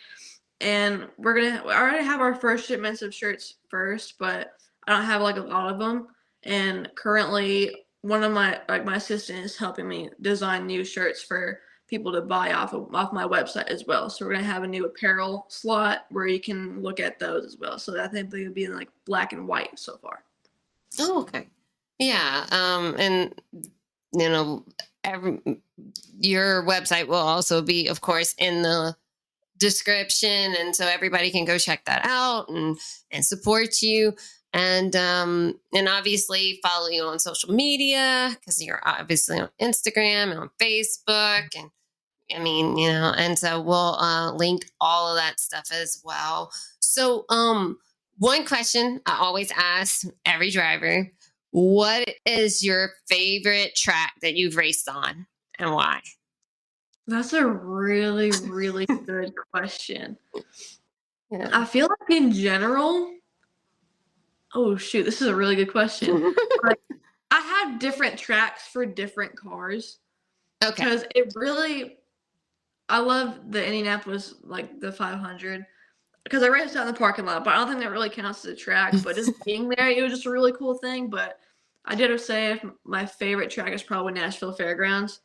And we're gonna we already have our first shipments of shirts first, but I don't have like a lot of them. And currently, one of my like my assistant is helping me design new shirts for people to buy off of off my website as well. So we're gonna have a new apparel slot where you can look at those as well. So I think they would be in like black and white so far. Oh, okay. Yeah, um, and you know, every, your website will also be, of course, in the description, and so everybody can go check that out and and support you, and um, and obviously follow you on social media because you're obviously on Instagram and on Facebook, and I mean, you know, and so we'll uh, link all of that stuff as well. So, um, one question I always ask every driver what is your favorite track that you've raced on and why? That's a really, really good question. Yeah. I feel like in general, oh shoot, this is a really good question. like, I have different tracks for different cars. Okay. Because it really, I love the Indianapolis, like the 500 because I raced out in the parking lot, but I don't think that really counts as a track. But just being there, it was just a really cool thing. But I did say my favorite track is probably Nashville Fairgrounds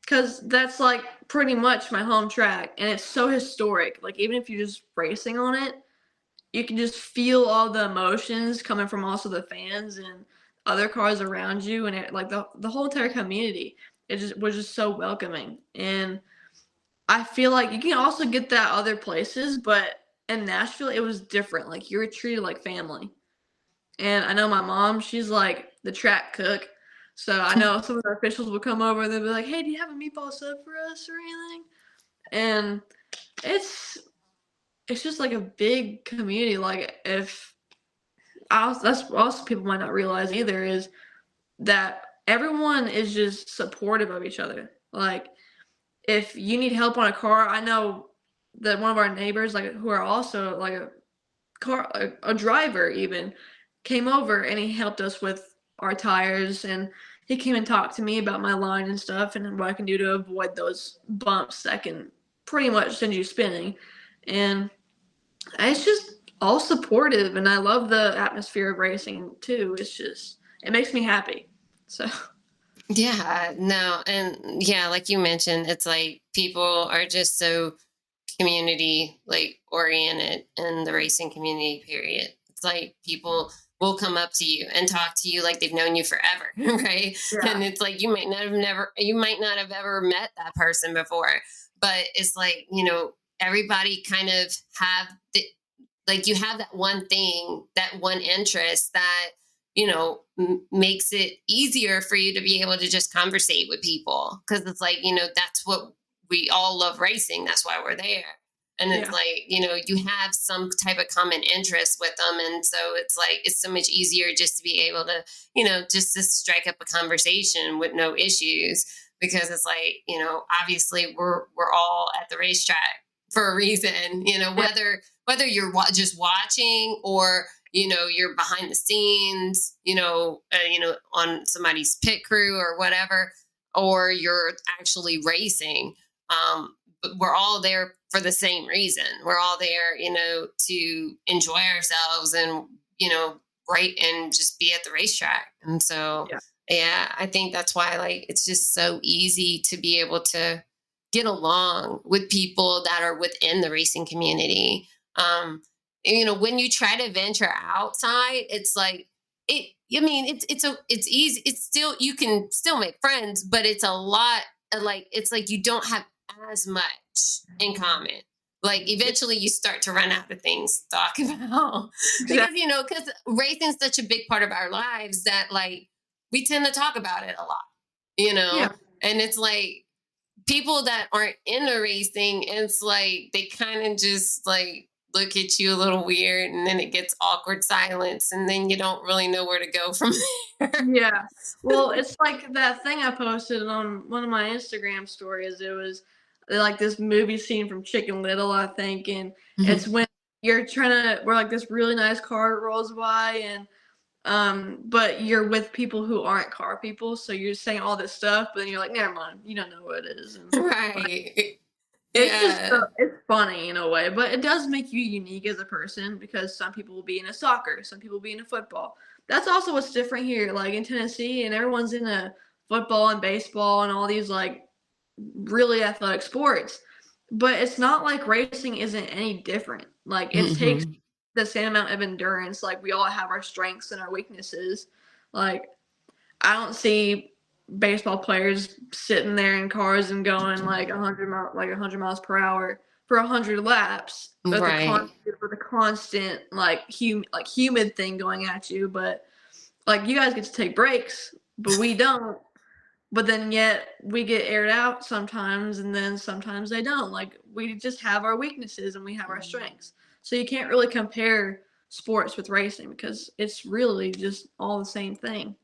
because that's like pretty much my home track and it's so historic. Like even if you're just racing on it, you can just feel all the emotions coming from also the fans and other cars around you and it, like the the whole entire community. It just was just so welcoming and I feel like you can also get that other places, but in Nashville it was different. Like you were treated like family. And I know my mom, she's like the track cook. So I know some of the officials will come over and they'll be like, hey, do you have a meatball sub for us or anything? And it's it's just like a big community. Like if I that's also people might not realize either is that everyone is just supportive of each other. Like if you need help on a car, I know that one of our neighbors, like who are also like a car a, a driver even, came over and he helped us with our tires and he came and talked to me about my line and stuff and what I can do to avoid those bumps that can pretty much send you spinning. And it's just all supportive and I love the atmosphere of racing too. It's just it makes me happy. So yeah, no, and yeah, like you mentioned, it's like people are just so community like oriented in the racing community period. It's like people will come up to you and talk to you like they've known you forever, right? Yeah. And it's like you might not have never, you might not have ever met that person before, but it's like you know everybody kind of have the, like you have that one thing, that one interest that you know m- makes it easier for you to be able to just conversate with people. Because it's like you know that's what we all love racing. That's why we're there. And it's yeah. like you know you have some type of common interest with them. And so it's like it's so much easier just to be able to you know just to strike up a conversation with no issues. Because it's like you know obviously we're we're all at the racetrack for a reason you know whether whether you're wa- just watching or you know you're behind the scenes you know uh, you know on somebody's pit crew or whatever or you're actually racing um but we're all there for the same reason. We're all there you know to enjoy ourselves and you know right and just be at the racetrack. And so yeah. yeah i think that's why like it's just so easy to be able to get along with people that are within the racing community. Um you know when you try to venture outside it's like it i mean it's it's a it's easy it's still you can still make friends but it's a lot like it's like you don't have as much in common. Like eventually you start to run out of things to talk about. Because you know because racing's such a big part of our lives that like we tend to talk about it a lot you know? Yeah. and it's like people that aren't in into racing it's like they kind of just like look at you a little weird and then it gets awkward silence and then you don't really know where to go from there. yeah. Well, it's like that thing I posted on one of my Instagram stories. It was like this movie scene from Chicken Little, I think, and mm-hmm. it's when you're trying to where like this really nice car rolls by and um but you're with people who aren't car people so you're saying all this stuff but then you're like never mind you don't know what it is and, right it's yeah. just it's funny in a way, but it does make you unique as a person because some people will be in a soccer, some people will be in a football. That's also what's different here, like in Tennessee, and everyone's in a football and baseball and all these like really athletic sports. But it's not like racing isn't any different. Like it mm-hmm. takes the same amount of endurance. Like we all have our strengths and our weaknesses. Like I don't see baseball players sitting there in cars and going like 100 mile, like 100 miles per hour for 100 laps but right. the constant, for the constant like hum, like humid thing going at you but like you guys get to take breaks but we don't but then yet we get aired out sometimes and then sometimes they don't like we just have our weaknesses and we have our mm-hmm. strengths so you can't really compare sports with racing because it's really just all the same thing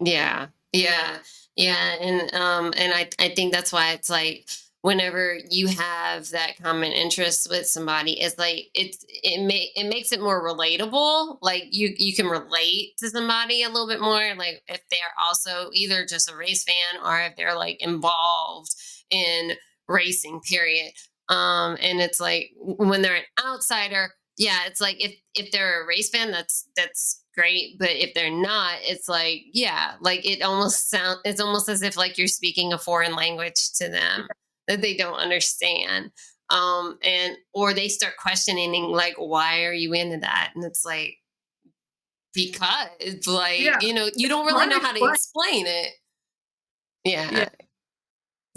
yeah yeah, yeah, and um, and I I think that's why it's like whenever you have that common interest with somebody, it's like it's it may it makes it more relatable. Like you you can relate to somebody a little bit more. Like if they're also either just a race fan or if they're like involved in racing. Period. Um, and it's like when they're an outsider, yeah, it's like if if they're a race fan, that's that's great but if they're not it's like yeah like it almost sounds it's almost as if like you're speaking a foreign language to them that they don't understand. Um and or they start questioning like why are you into that? And it's like because like yeah. you know you don't really know how to explain it. Yeah, yeah.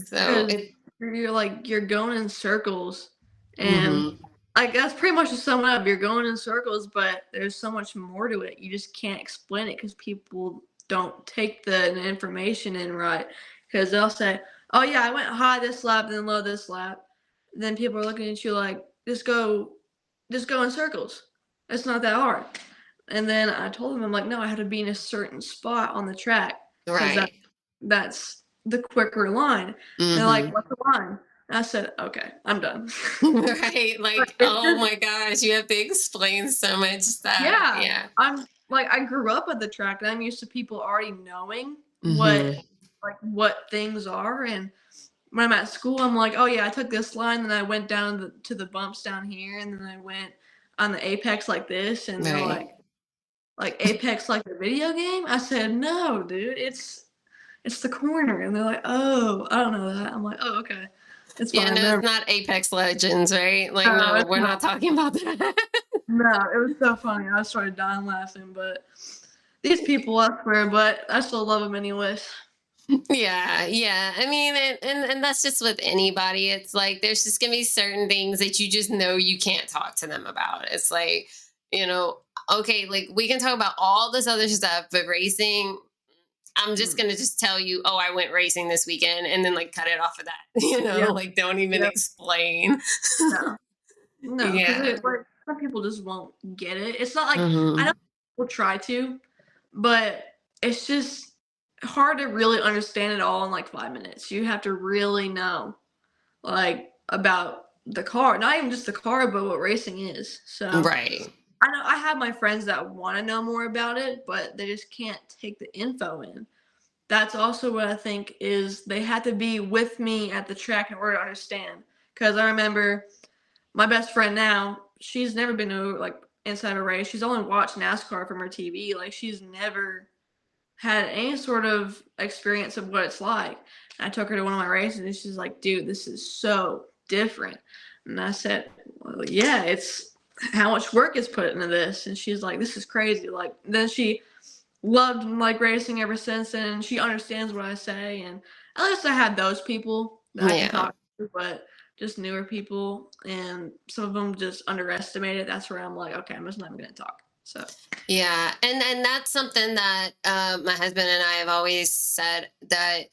so it, you're like you're going in circles and mm-hmm like that's pretty much to sum it up. You're going in circles, but there's so much more to it. You just can't explain it because people don't take the information in right. Because they'll say, "Oh yeah, I went high this lap, then low this lap." Then people are looking at you like, "Just go, just go in circles. It's not that hard." And then I told them, I'm like, "No, I had to be in a certain spot on the track. Right. That, that's the quicker line." Mm-hmm. They're like, mm-hmm. "What's the line?" I said, okay, I'm done. right. Like, oh my gosh, you have to explain so much stuff. Yeah. Yeah. I'm like, I grew up at the track and I'm used to people already knowing mm-hmm. what, like, what things are. And when I'm at school, I'm like, oh yeah, I took this line, and I went down the, to the bumps down here, and then I went on the apex like this. And they're like, like apex like the video game? I said, no, dude, it's, it's the corner. And they're like, oh, I don't know that. I'm like, oh, okay. It's yeah, no, it's not Apex Legends, right? Like, no, no we're not. not. talking about that. no, it was so funny. I started dying laughing, but these people, I swear, but I still love them anyways. Yeah, yeah. I mean, and, and and that's just with anybody. It's like there's just gonna be certain things that you just know you can't talk to them about. It's like, you know, okay, like we can talk about all this other stuff, but racing, I'm just mm. gonna just tell you, oh, I went racing this weekend, and then like cut it off of that. You know, yep. like don't even explain. No, no, yeah. It, like, some people just won't get it. It's not like mm-hmm. I don't will try to, but it's just hard to really understand it all in like five minutes. You have to really know, like, about the car, not even just the car, but what racing is. So, right. I know I have my friends that want to know more about it, but they just can't take the info in. That's also what I think is they had to be with me at the track in order to understand. Because I remember my best friend now, she's never been to like inside a race. She's only watched NASCAR from her TV. Like she's never had any sort of experience of what it's like. And I took her to one of my races and she's like, dude, this is so different. And I said, well, yeah, it's how much work is put into this. And she's like, this is crazy. Like, then she loved like racing ever since. And she understands what I say. And at least I had those people that yeah. I can talk to, but just newer people. And some of them just underestimate it. That's where I'm like, okay, I'm just not to talk. So yeah, and and that's something that uh, my husband and I have always said that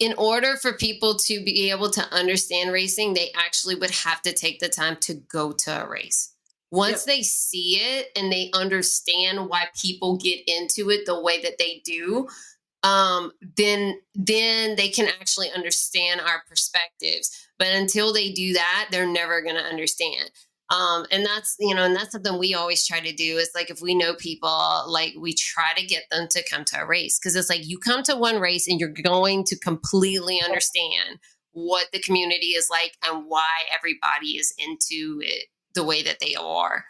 in order for people to be able to understand racing, they actually would have to take the time to go to a race. Once yep. they see it and they understand why people get into it the way that they do, um, then then they can actually understand our perspectives. But until they do that, they're never going to understand. Um, and that's you know and that's something we always try to do is like if we know people like we try to get them to come to a race. Because it's like you come to one race and you're going to completely understand what the community is like and why everybody is into it the way that they are.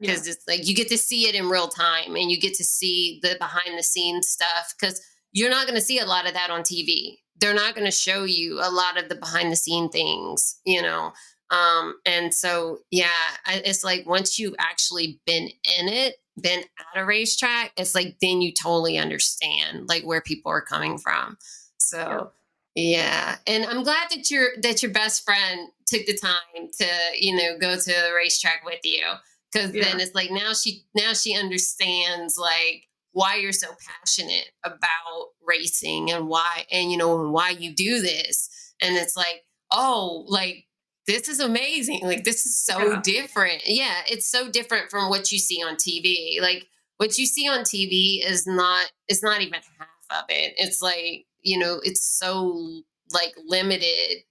Because yeah. it's like you get to see it in real time and you get to see the behind the scenes stuff because you're not going to see a lot of that on tv they're not going to show you a lot of the behind the scene things you know um, and so, yeah, it's like once you've actually been in it, been at a racetrack, it's like then you totally understand like where people are coming from. So, yeah, and I'm glad that your that your best friend took the time to you know go to the racetrack with you because yeah. then it's like now she now she understands like why you're so passionate about racing and why and you know why you do this and it's like oh like this is amazing. Like this is so yeah. different. Yeah, it's so different from what you see on TV. Like what you see on TV is not it's not even half of it. It's like, you know, it's so like limited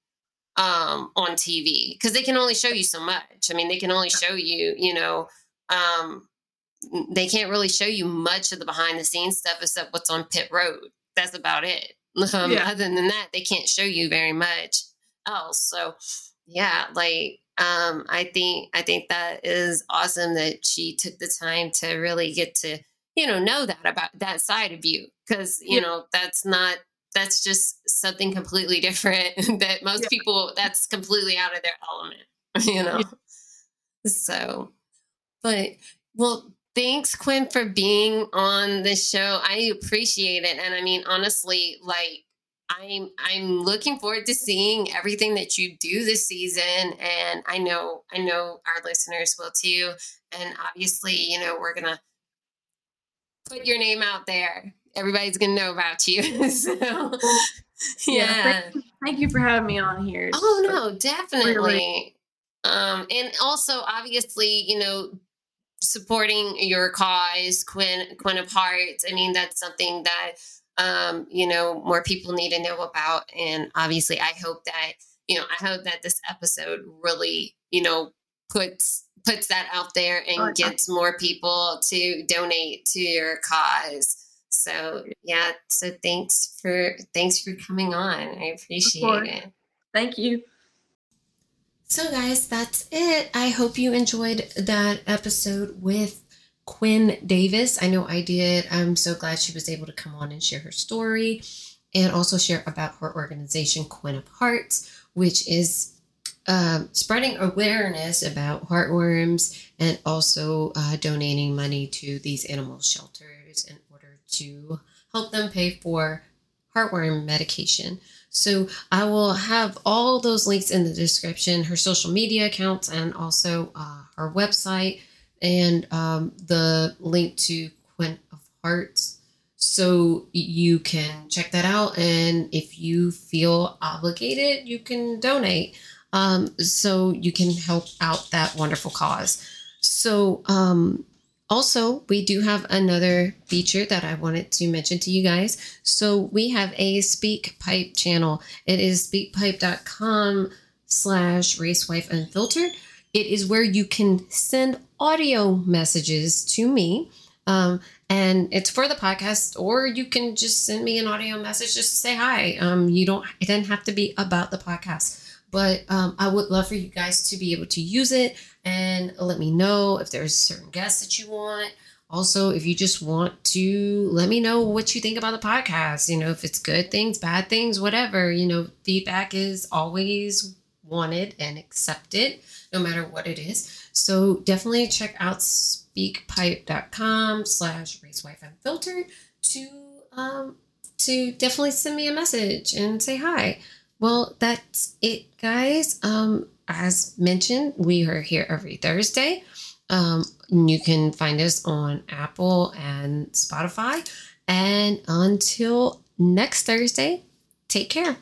um on TV because they can only show you so much. I mean, they can only show you, you know, um they can't really show you much of the behind the scenes stuff except what's on pit road. That's about it. Um, yeah. Other than that, they can't show you very much else. So yeah, like um, I think I think that is awesome that she took the time to really get to you know know that about that side of you because you yeah. know that's not that's just something completely different that most yeah. people that's completely out of their element you know yeah. so but well thanks quinn for being on the show i appreciate it and i mean honestly like I'm I'm looking forward to seeing everything that you do this season and I know I know our listeners will too and obviously you know we're going to put your name out there. Everybody's going to know about you so yeah, yeah. Thank, you, thank, you, for having me on here. Oh no definitely. Um and also obviously you know supporting your cause Quinn Quinn of Hearts I mean that's something that um, you know, more people need to know about. And obviously, I hope that, you know, I hope that this episode really, you know, puts puts that out there and oh, gets more people to donate to your cause. So yeah, so thanks for thanks for coming on. I appreciate it. Thank you. So guys, that's it. I hope you enjoyed that episode with Quinn Davis. I know I did. I'm so glad she was able to come on and share her story and also share about her organization, Quinn of Hearts, which is um, spreading awareness about heartworms and also uh, donating money to these animal shelters in order to help them pay for heartworm medication. So I will have all those links in the description, her social media accounts, and also uh, her website, and um, the link to Quinn of Hearts. So you can check that out. And if you feel obligated, you can donate. Um, so you can help out that wonderful cause. So, um, also, we do have another feature that I wanted to mention to you guys. So we have a SpeakPipe channel. It is speakpipe.com slash racewife unfiltered. It is where you can send audio messages to me. Um, and it's for the podcast, or you can just send me an audio message just to say hi. Um, you don't, it doesn't have to be about the podcast but um, I would love for you guys to be able to use it and let me know if there's certain guests that you want. Also, if you just want to let me know what you think about the podcast, you know, if it's good things, bad things, whatever, you know, feedback is always wanted and accepted, no matter what it is. So definitely check out speakpipe.com slash racewife unfiltered to um to definitely send me a message and say hi. Well, that's it, guys. Um, as mentioned, we are here every Thursday. Um, you can find us on Apple and Spotify. And until next Thursday, take care.